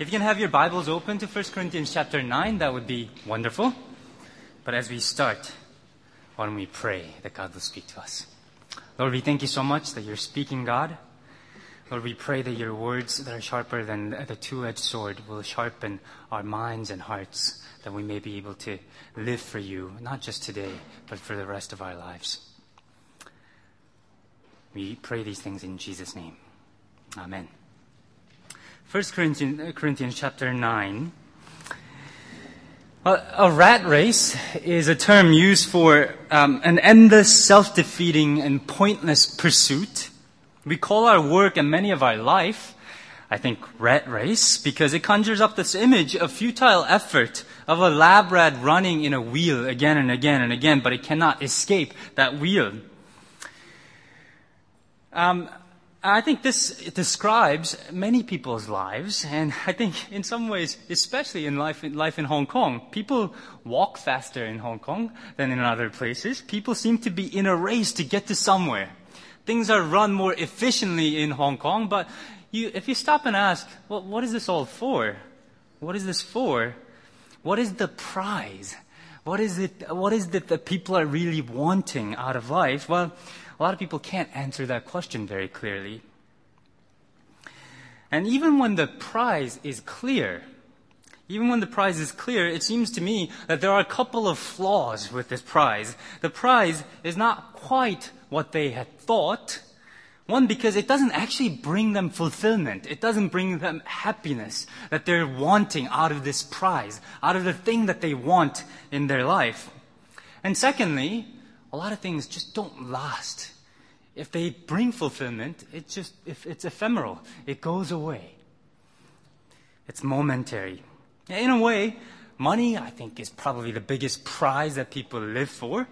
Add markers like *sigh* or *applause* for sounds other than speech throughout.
If you can have your Bibles open to 1 Corinthians chapter 9, that would be wonderful. But as we start, why don't we pray that God will speak to us? Lord, we thank you so much that you're speaking, God. Lord, we pray that your words that are sharper than the two edged sword will sharpen our minds and hearts, that we may be able to live for you, not just today, but for the rest of our lives. We pray these things in Jesus' name. Amen. 1 Corinthians, uh, Corinthians chapter 9. Well, a rat race is a term used for um, an endless, self defeating, and pointless pursuit. We call our work and many of our life, I think, rat race because it conjures up this image of futile effort of a lab rat running in a wheel again and again and again, but it cannot escape that wheel. Um, I think this describes many people's lives, and I think in some ways, especially in life, life in Hong Kong, people walk faster in Hong Kong than in other places. People seem to be in a race to get to somewhere. Things are run more efficiently in Hong Kong, but you, if you stop and ask, well, what is this all for? What is this for? What is the prize? What is it, what is it that people are really wanting out of life? Well, a lot of people can't answer that question very clearly. And even when the prize is clear, even when the prize is clear, it seems to me that there are a couple of flaws with this prize. The prize is not quite what they had thought. One, because it doesn't actually bring them fulfillment. It doesn't bring them happiness that they're wanting out of this prize, out of the thing that they want in their life. And secondly, a lot of things just don't last. If they bring fulfillment, it just if it's ephemeral. It goes away. It's momentary. In a way, money I think is probably the biggest prize that people live for.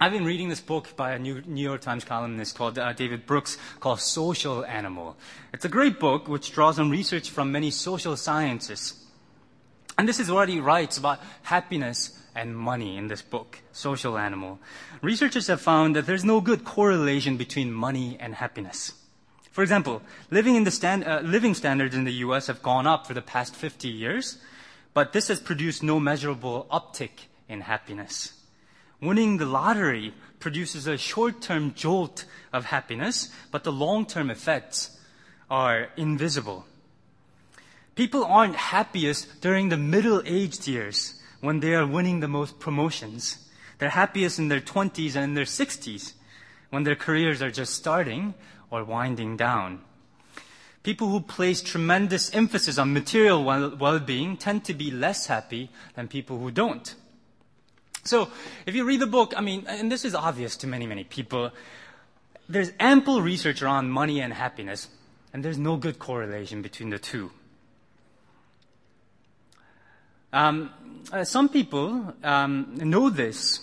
I've been reading this book by a New, York Times columnist called uh, David Brooks called Social Animal. It's a great book which draws on research from many social sciences. And this is what he writes about happiness and money in this book, Social Animal. Researchers have found that there's no good correlation between money and happiness. For example, living, stand, uh, living standards in the US have gone up for the past 50 years, but this has produced no measurable uptick in happiness. Winning the lottery produces a short-term jolt of happiness, but the long-term effects are invisible. People aren't happiest during the middle-aged years when they are winning the most promotions. They're happiest in their 20s and in their 60s when their careers are just starting or winding down. People who place tremendous emphasis on material well being tend to be less happy than people who don't. So, if you read the book, I mean, and this is obvious to many, many people, there's ample research around money and happiness, and there's no good correlation between the two. Um, uh, some people um, know this,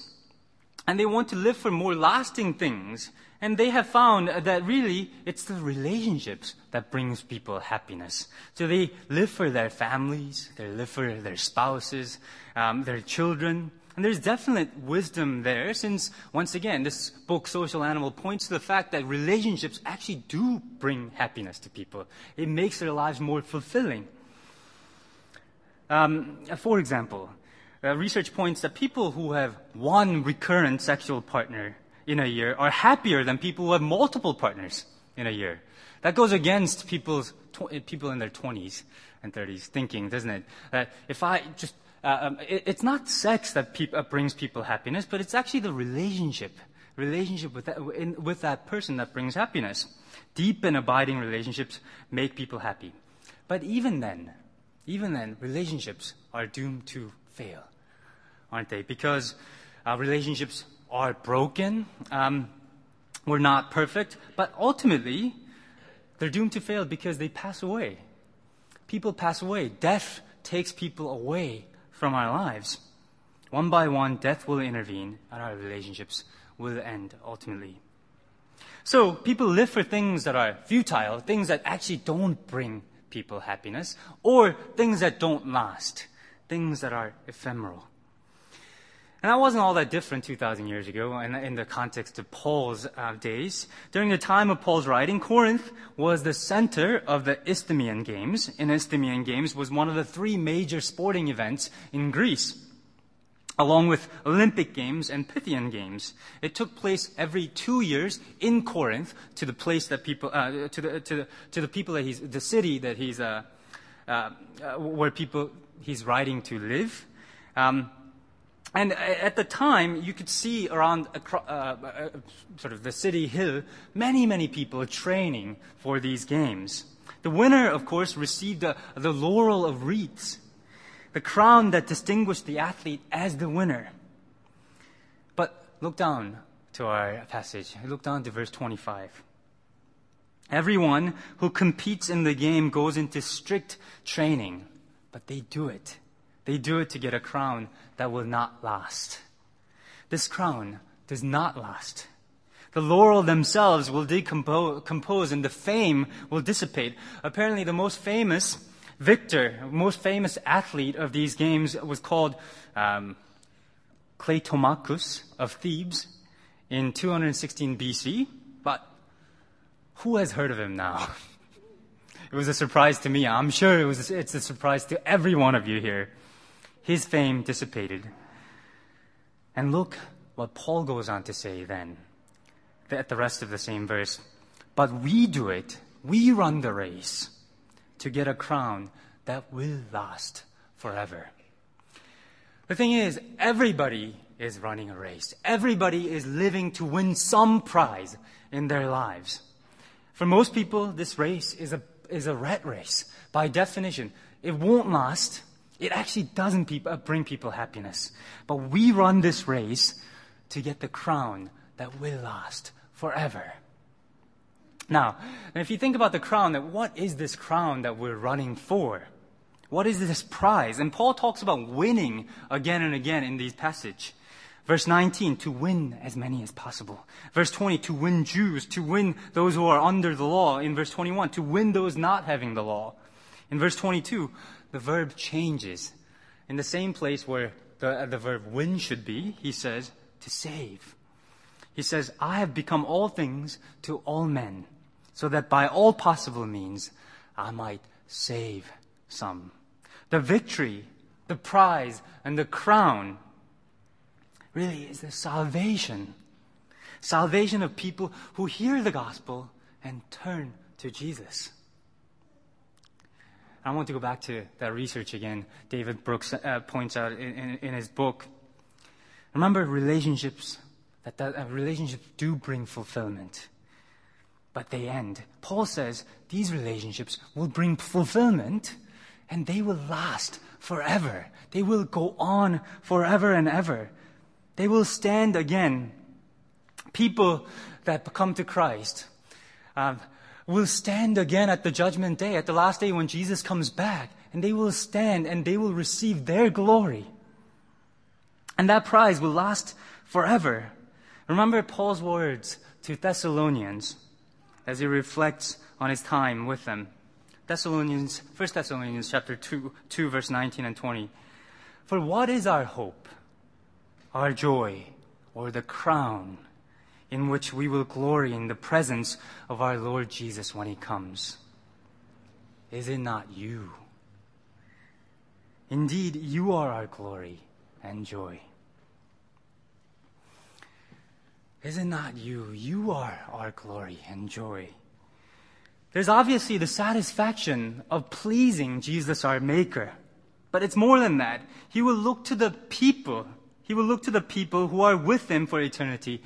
and they want to live for more lasting things. And they have found that really it's the relationships that brings people happiness. So they live for their families, they live for their spouses, um, their children. And there's definite wisdom there since, once again, this book, Social Animal, points to the fact that relationships actually do bring happiness to people. It makes their lives more fulfilling. Um, for example, uh, research points that people who have one recurrent sexual partner in a year are happier than people who have multiple partners in a year. That goes against people's tw- people in their 20s and 30s thinking, doesn't it? That if I just uh, um, it, it's not sex that pe- uh, brings people happiness, but it's actually the relationship, relationship with that, in, with that person that brings happiness. Deep and abiding relationships make people happy. But even then, even then, relationships are doomed to fail, aren't they? Because uh, relationships are broken. Um, we're not perfect, but ultimately, they're doomed to fail because they pass away. People pass away. Death takes people away from our lives. One by one, death will intervene and our relationships will end ultimately. So people live for things that are futile, things that actually don't bring people happiness, or things that don't last, things that are ephemeral. And that wasn't all that different 2,000 years ago in, in the context of Paul's uh, days. During the time of Paul's writing, Corinth was the center of the Isthmian Games. And Isthmian Games was one of the three major sporting events in Greece, along with Olympic Games and Pythian Games. It took place every two years in Corinth to the place that people, uh, to, the, to, the, to the people that he's, the city that he's, uh, uh where people he's writing to live. Um, and at the time, you could see around uh, uh, sort of the city hill many, many people training for these games. The winner, of course, received the, the laurel of wreaths, the crown that distinguished the athlete as the winner. But look down to our passage. Look down to verse 25. Everyone who competes in the game goes into strict training, but they do it they do it to get a crown that will not last. This crown does not last. The laurel themselves will decompose and the fame will dissipate. Apparently, the most famous victor, most famous athlete of these games was called um, Cleitomachus of Thebes in 216 BC. But who has heard of him now? *laughs* it was a surprise to me. I'm sure it was, it's a surprise to every one of you here his fame dissipated. And look what Paul goes on to say then, at the rest of the same verse. But we do it, we run the race to get a crown that will last forever. The thing is, everybody is running a race. Everybody is living to win some prize in their lives. For most people, this race is a, is a rat race. By definition, it won't last it actually doesn't people, uh, bring people happiness. But we run this race to get the crown that will last forever. *laughs* Now, if you think about the crown, that what is this crown that we're running for? What is this prize? And Paul talks about winning again and again in these passage. Verse 19, to win as many as possible. Verse 20, to win Jews, to win those who are under the law. In verse 21, to win those not having the law. In verse 22, the verb changes. In the same place where the, uh, the verb win should be, he says, to save. He says, I have become all things to all men, so that by all possible means I might save some. The victory, the prize, and the crown really is the salvation. Salvation of people who hear the gospel and turn to Jesus. I want to go back to that research again. David Brooks uh, points out in, in, in, his book. Remember, relationships that, that uh, relationships do bring fulfillment, but they end. Paul says these relationships will bring fulfillment, and they will last forever. They will go on forever and ever. They will stand again. People that come to Christ. Uh, will stand again at the judgment day, at the last day when Jesus comes back, and they will stand and they will receive their glory. And that prize will last forever. Remember Paul's words to Thessalonians as he reflects on his time with them. Thessalonians, 1 Thessalonians chapter 2, 2 verse 19 and 20. For what is our hope, our joy, or the crown in which we will glory in the presence of our Lord Jesus when he comes. Is it not you? Indeed, you are our glory and joy. Is it not you? You are our glory and joy. There's obviously the satisfaction of pleasing Jesus, our Maker. But it's more than that. He will look to the people. He will look to the people who are with him for eternity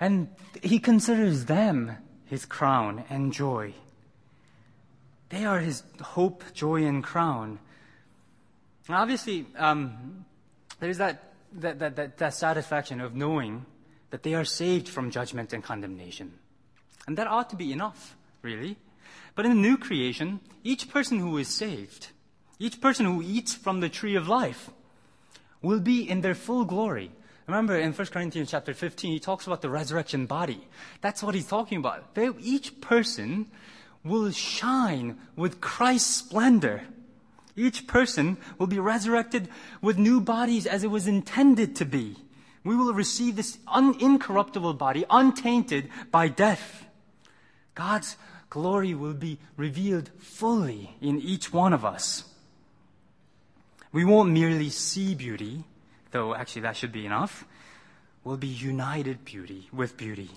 and he considers them his crown and joy. They are his hope, joy, and crown. And obviously, um, there's that, that, that, that, that satisfaction of knowing that they are saved from judgment and condemnation. And that ought to be enough, really. But in the new creation, each person who is saved, each person who eats from the tree of life, will be in their full glory. Remember in 1 Corinthians chapter 15, he talks about the resurrection body. That's what he's talking about. Each person will shine with Christ's splendor. Each person will be resurrected with new bodies as it was intended to be. We will receive this un- incorruptible body, untainted by death. God's glory will be revealed fully in each one of us. We won't merely see beauty, though actually that should be enough. We'll be united beauty with beauty.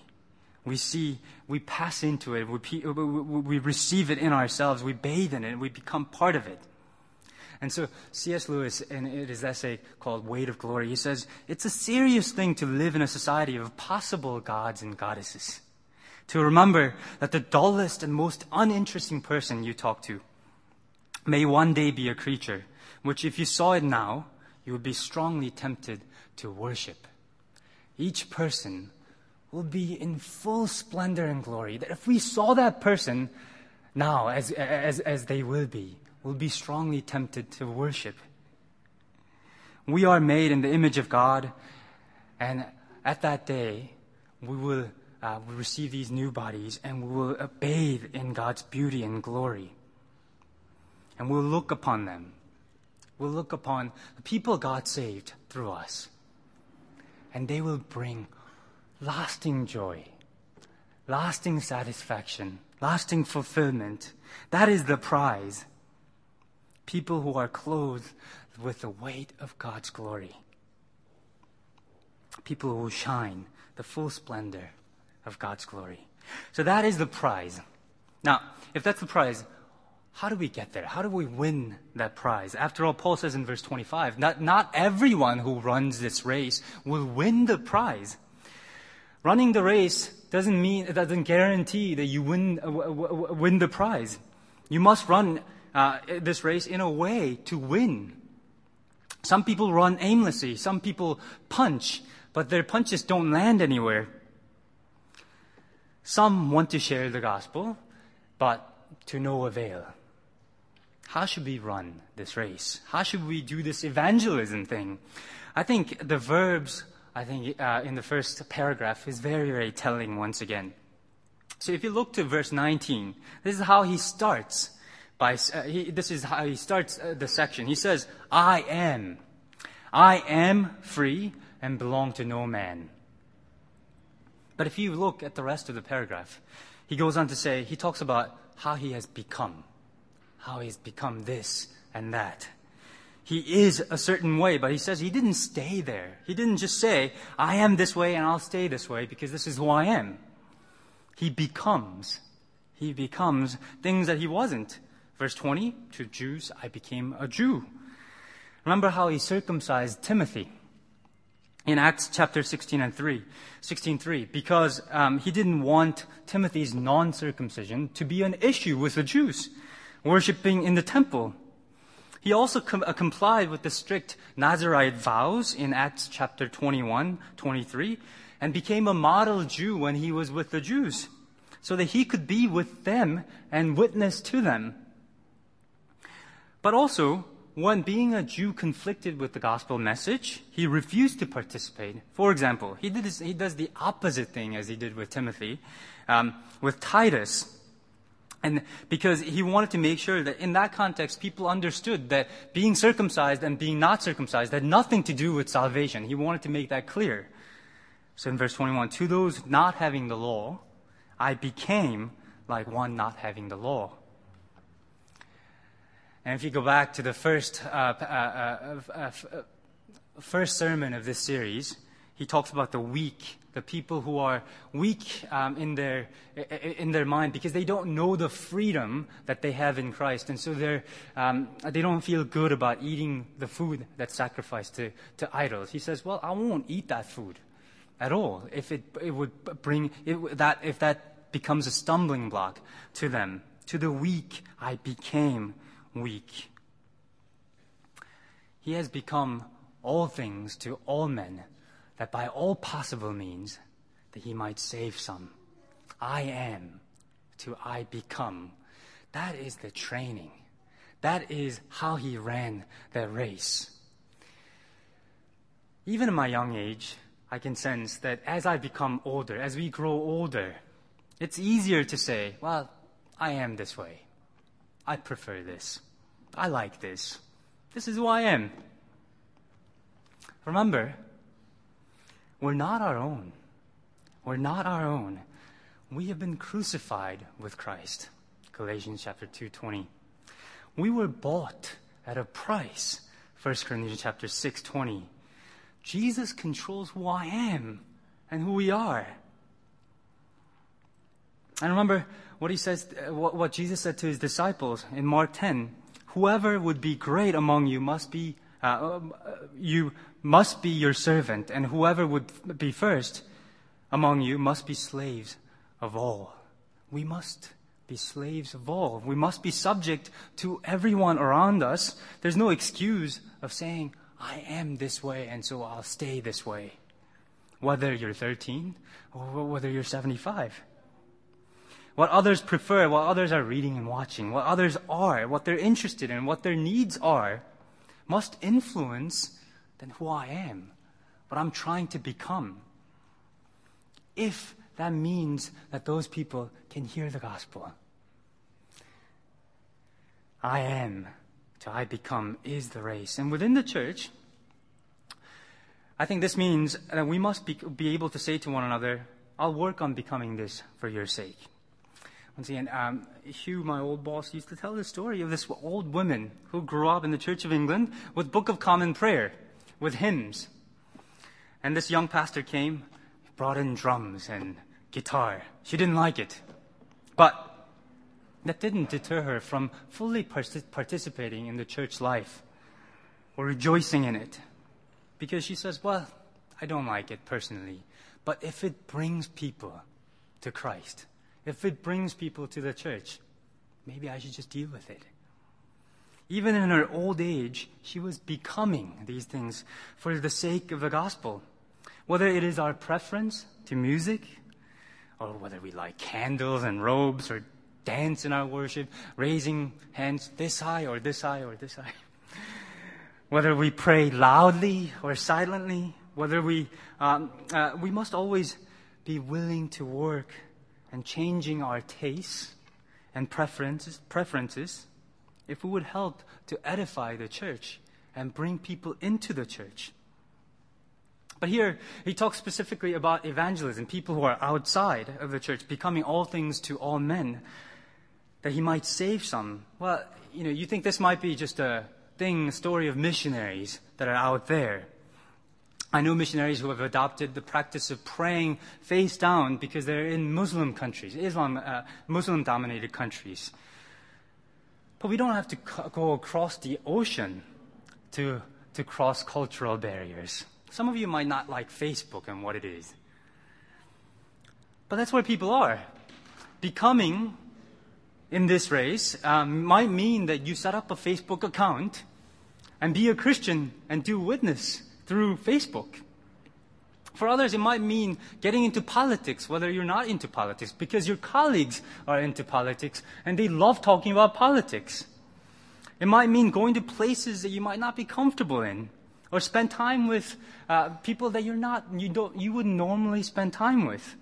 We see, we pass into it, we, we receive it in ourselves, we bathe in it, we become part of it. And so C.S. Lewis, in his essay called Weight of Glory, he says, it's a serious thing to live in a society of possible gods and goddesses. To remember that the dullest and most uninteresting person you talk to may one day be a creature which, if you saw it now, you would be strongly tempted to worship. Each person will be in full splendor and glory. That if we saw that person now as, as, as they will be, we'll be strongly tempted to worship. We are made in the image of God, and at that day, we will uh, receive these new bodies and we will bathe in God's beauty and glory. And we'll look upon them. We'll look upon the people God saved through us. And they will bring lasting joy, lasting satisfaction, lasting fulfillment. That is the prize. People who are clothed with the weight of God's glory. People who shine the full splendor of God's glory. So that is the prize. Now, if that's the prize, how do we get there? How do we win that prize? After all, Paul says in verse 25, not, not everyone who runs this race will win the prize. Running the race doesn't mean, it doesn't guarantee that you win, uh, win the prize. You must run uh, this race in a way to win. Some people run aimlessly. Some people punch, but their punches don't land anywhere. Some want to share the gospel, but to no avail. How should we run this race? How should we do this evangelism thing? I think the verbs, I think, uh, in the first paragraph is very, very telling once again. So if you look to verse 19, this is how he starts. By, uh, he, this is how he starts uh, the section. He says, I am. I am free and belong to no man. But if you look at the rest of the paragraph, he goes on to say, he talks about how he has become, how he's become this and that. He is a certain way, but he says he didn't stay there. He didn't just say, I am this way and I'll stay this way because this is who I am. He becomes. He becomes things that he wasn't. Verse 20, to Jews, I became a Jew. Remember how he circumcised Timothy in Acts chapter 16 and 3, 16 3, because um, he didn't want Timothy's non-circumcision to be an issue with the Jews worshiping in the temple. He also com- uh, complied with the strict Nazarite vows in Acts chapter 21, 23, and became a model Jew when he was with the Jews, so that he could be with them and witness to them. But also, when being a Jew conflicted with the gospel message, he refused to participate. For example, he, did he does the opposite thing as he did with Timothy, um, with Titus. And because he wanted to make sure that in that context, people understood that being circumcised and being not circumcised had nothing to do with salvation. He wanted to make that clear. So in verse 21, to those not having the law, I became like one not having the law and if you go back to the first, uh, uh, uh, uh, uh first sermon of this series, he talks about the weak, the people who are weak um, in, their, in their mind because they don't know the freedom that they have in Christ. And so they're, um, they don't feel good about eating the food that's sacrificed to, to idols. He says, Well, I won't eat that food at all if it, it would bring it, that, if that becomes a stumbling block to them. To the weak, I became weak. He has become all things to all men, that by all possible means that he might save some. I am to I become. That is the training. That is how he ran the race. Even in my young age, I can sense that as I become older, as we grow older, it's easier to say, well, I am this way. I prefer this. I like this. This is who I am. Remember, we're not our own. We're not our own. We have been crucified with Christ. Galatians chapter 2:20. We were bought at a price. 1 Corinthians chapter 6:20. Jesus controls who I am and who we are. And remember what he says, uh, what, Jesus said to his disciples in Mark 10. Whoever would be great among you must be, uh, um, uh, you must be your servant, and whoever would be first among you must be slaves of all. We must be slaves of all. We must be subject to everyone around us. There's no excuse of saying, I am this way, and so I'll stay this way. Whether you're 13 or whether you're 75 what others prefer, what others are reading and watching, what others are, what they're interested in, what their needs are, must influence then who I am, what I'm trying to become. If that means that those people can hear the gospel. I am to I become is the race. And within the church, I think this means that we must be, be able to say to one another, I'll work on becoming this for your sake. Once again, um, Hugh, my old boss, used to tell the story of this old woman who grew up in the Church of England with Book of Common Prayer, with hymns. And this young pastor came, brought in drums and guitar. She didn't like it. But that didn't deter her from fully participating in the church life or rejoicing in it. Because she says, well, I don't like it personally, but if it brings people to Christ, if it brings people to the church, maybe I should just deal with it. Even in her old age, she was becoming these things for the sake of the gospel. Whether it is our preference to music, or whether we like candles and robes, or dance in our worship, raising hands this high or this high or this high. Whether we pray loudly or silently, whether we, um, uh, we must always be willing to work and changing our tastes and preferences, preferences if we would help to edify the church and bring people into the church. But here, he talks specifically about evangelism, people who are outside of the church, becoming all things to all men, that he might save some. Well, you know, you think this might be just a thing, a story of missionaries that are out there. I know missionaries who have adopted the practice of praying face down because they're in Muslim countries, Islam, uh, Muslim dominated countries. But we don't have to go across the ocean to, to cross cultural barriers. Some of you might not like Facebook and what it is. But that's where people are. Becoming in this race um, might mean that you set up a Facebook account and be a Christian and do witness through Facebook. For others, it might mean getting into politics, whether you're not into politics, because your colleagues are into politics and they love talking about politics. It might mean going to places that you might not be comfortable in, or spend time with uh, people that you're not, you don't, you would normally spend time with.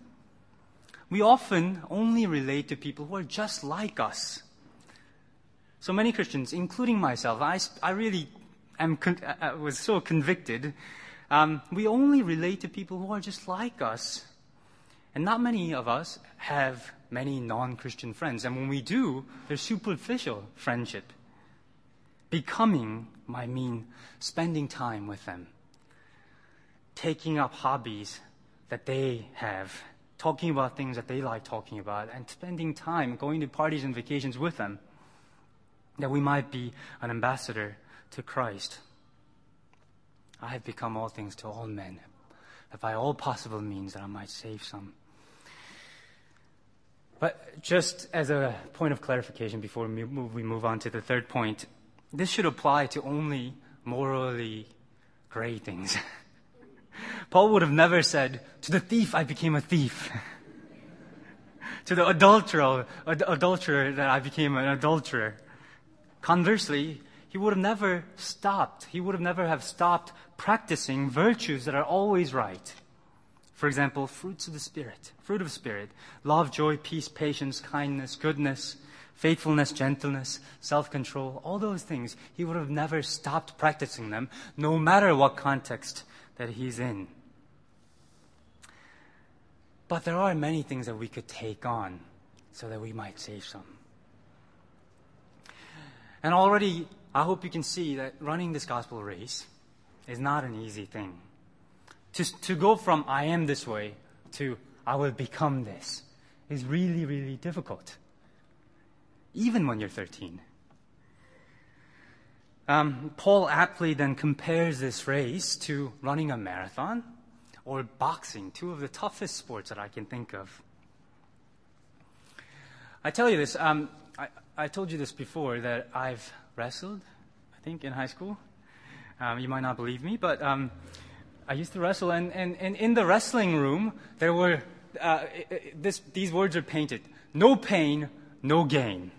We often only relate to people who are just like us. So many Christians, including myself, I, I really am con- uh, uh, was so convicted. Um, we only relate to people who are just like us. And not many of us have many non Christian friends. And when we do, they're superficial friendship. Becoming might mean spending time with them, taking up hobbies that they have, talking about things that they like talking about, and spending time going to parties and vacations with them. That we might be an ambassador to Christ. I have become all things to all men, that by all possible means that I might save some. But just as a point of clarification before we move, on to the third point, this should apply to only morally great things. *laughs* Paul would have never said, To the thief I became a thief. *laughs* to the adulterer, adulterer that I became an adulterer. Conversely, he would have never stopped. He would have never have stopped practicing virtues that are always right. For example, fruits of the Spirit, fruit of Spirit, love, joy, peace, patience, kindness, goodness, faithfulness, gentleness, self-control, all those things, he would have never stopped practicing them, no matter what context that he's in. But there are many things that we could take on so that we might save some. And already, I hope you can see that running this gospel race is not an easy thing. To, to go from I am this way to I will become this is really, really difficult. Even when you're 13. Um, Paul aptly then compares this race to running a marathon or boxing, two of the toughest sports that I can think of. I tell you this, um, I, I told you this before that I've wrestled, I think, in high school. Um, you might not believe me, but um, I used to wrestle, and, and, and in the wrestling room, there were uh, this, these words are painted no pain, no gain.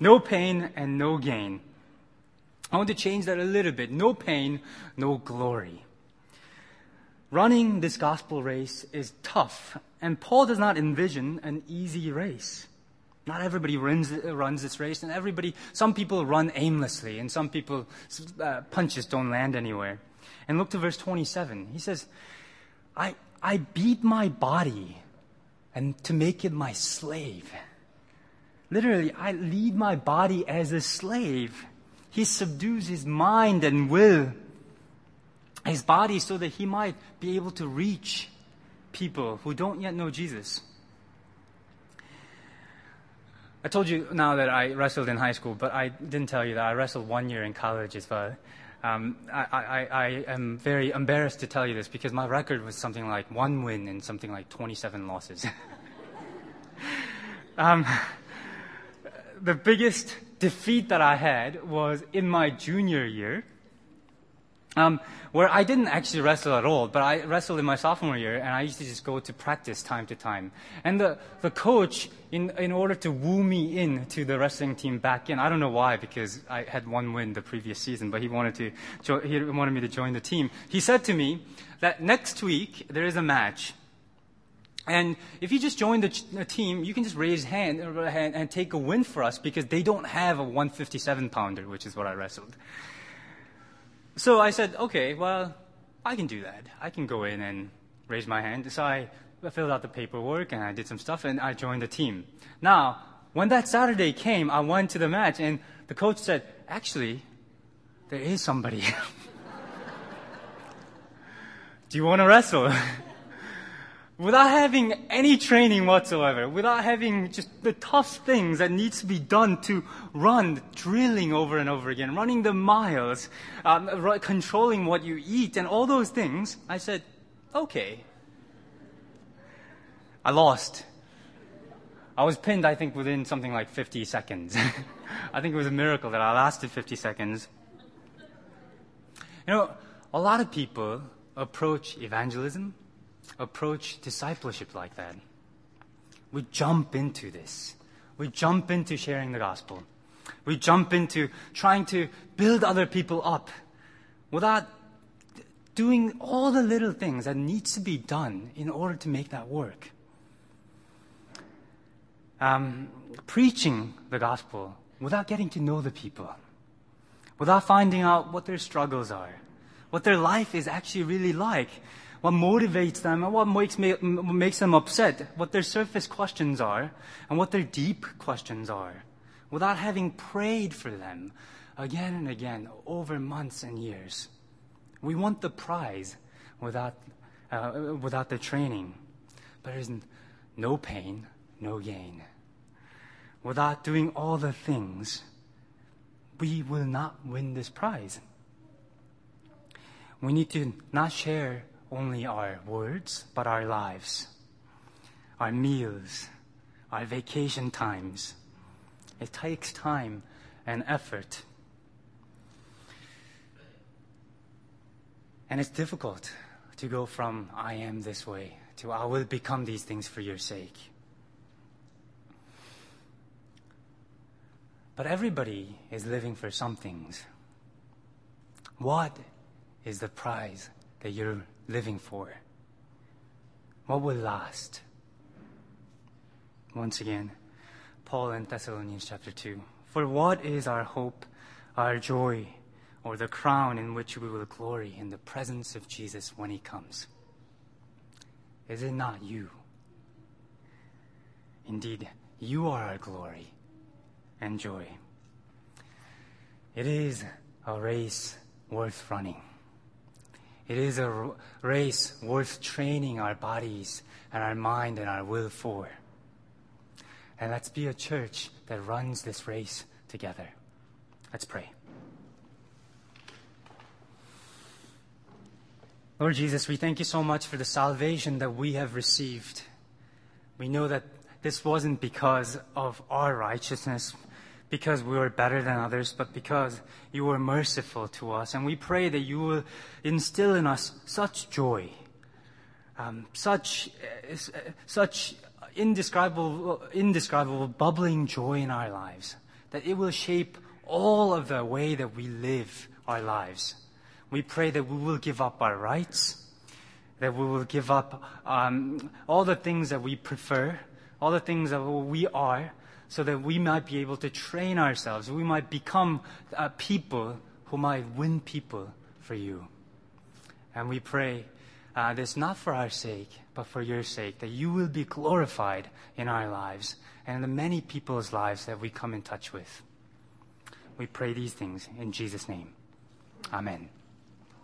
No pain and no gain. I want to change that a little bit. No pain, no glory. Running this gospel race is tough, and Paul does not envision an easy race. Not everybody runs, runs this race, and everybody, some people run aimlessly, and some people, uh, punches don't land anywhere. And look to verse 27. He says, I, I beat my body and to make it my slave. Literally, I lead my body as a slave. He subdues his mind and will, his body, so that he might be able to reach people who don't yet know Jesus. I told you now that I wrestled in high school, but I didn't tell you that I wrestled one year in college as well. Um, I, I, I, am very embarrassed to tell you this because my record was something like one win and something like 27 losses. *laughs* um, the biggest defeat that I had was in my junior year um, where I didn't actually wrestle at all, but I wrestled in my sophomore year, and I used to just go to practice time to time. And the, the coach, in, in order to woo me in to the wrestling team back in, I don't know why, because I had one win the previous season, but he wanted, to jo- he wanted me to join the team. He said to me that next week there is a match. And if you just join the, ch- the team, you can just raise hand and, and take a win for us because they don't have a 157 pounder, which is what I wrestled. So I said, okay, well, I can do that. I can go in and raise my hand. So I filled out the paperwork and I did some stuff and I joined the team. Now, when that Saturday came, I went to the match and the coach said, actually, there is somebody. *laughs* do you want to wrestle? *laughs* without having any training whatsoever, without having just the tough things that needs to be done to run, drilling over and over again, running the miles, um, controlling what you eat, and all those things, I said, okay. I lost. I was pinned, I think, within something like 50 seconds. *laughs* I think it was a miracle that I lasted 50 seconds. You know, a lot of people approach evangelism approach discipleship like that. We jump into this. We jump into sharing the gospel. We jump into trying to build other people up without doing all the little things that needs to be done in order to make that work. Um, preaching the gospel without getting to know the people, without finding out what their struggles are, what their life is actually really like, what motivates them and what makes, makes them upset, what their surface questions are, and what their deep questions are, without having prayed for them again and again over months and years. We want the prize without, uh, without the training. But there's no pain, no gain. Without doing all the things, we will not win this prize. We need to not share only our words, but our lives, our meals, our vacation times. It takes time and effort. And it's difficult to go from I am this way to I will become these things for your sake. But everybody is living for some things. What is the prize that you're living for? What will last? Once again, Paul in Thessalonians chapter 2. For what is our hope, our joy, or the crown in which we will glory in the presence of Jesus when he comes? Is it not you? Indeed, you are our glory and joy. It is a race worth running. It is a race worth training our bodies and our mind and our will for. And let's be a church that runs this race together. Let's pray. Lord Jesus, we thank you so much for the salvation that we have received. We know that this wasn't because of our righteousness, because we were better than others, but because you were merciful to us. And we pray that you will instill in us such joy, um, such, uh, such indescribable, indescribable bubbling joy in our lives, that it will shape all of the way that we live our lives. We pray that we will give up our rights, that we will give up um, all the things that we prefer, all the things that we are, so that we might be able to train ourselves. We might become uh, people who might win people for you. And we pray uh, this not for our sake, but for your sake, that you will be glorified in our lives and in the many people's lives that we come in touch with. We pray these things in Jesus' name. Amen.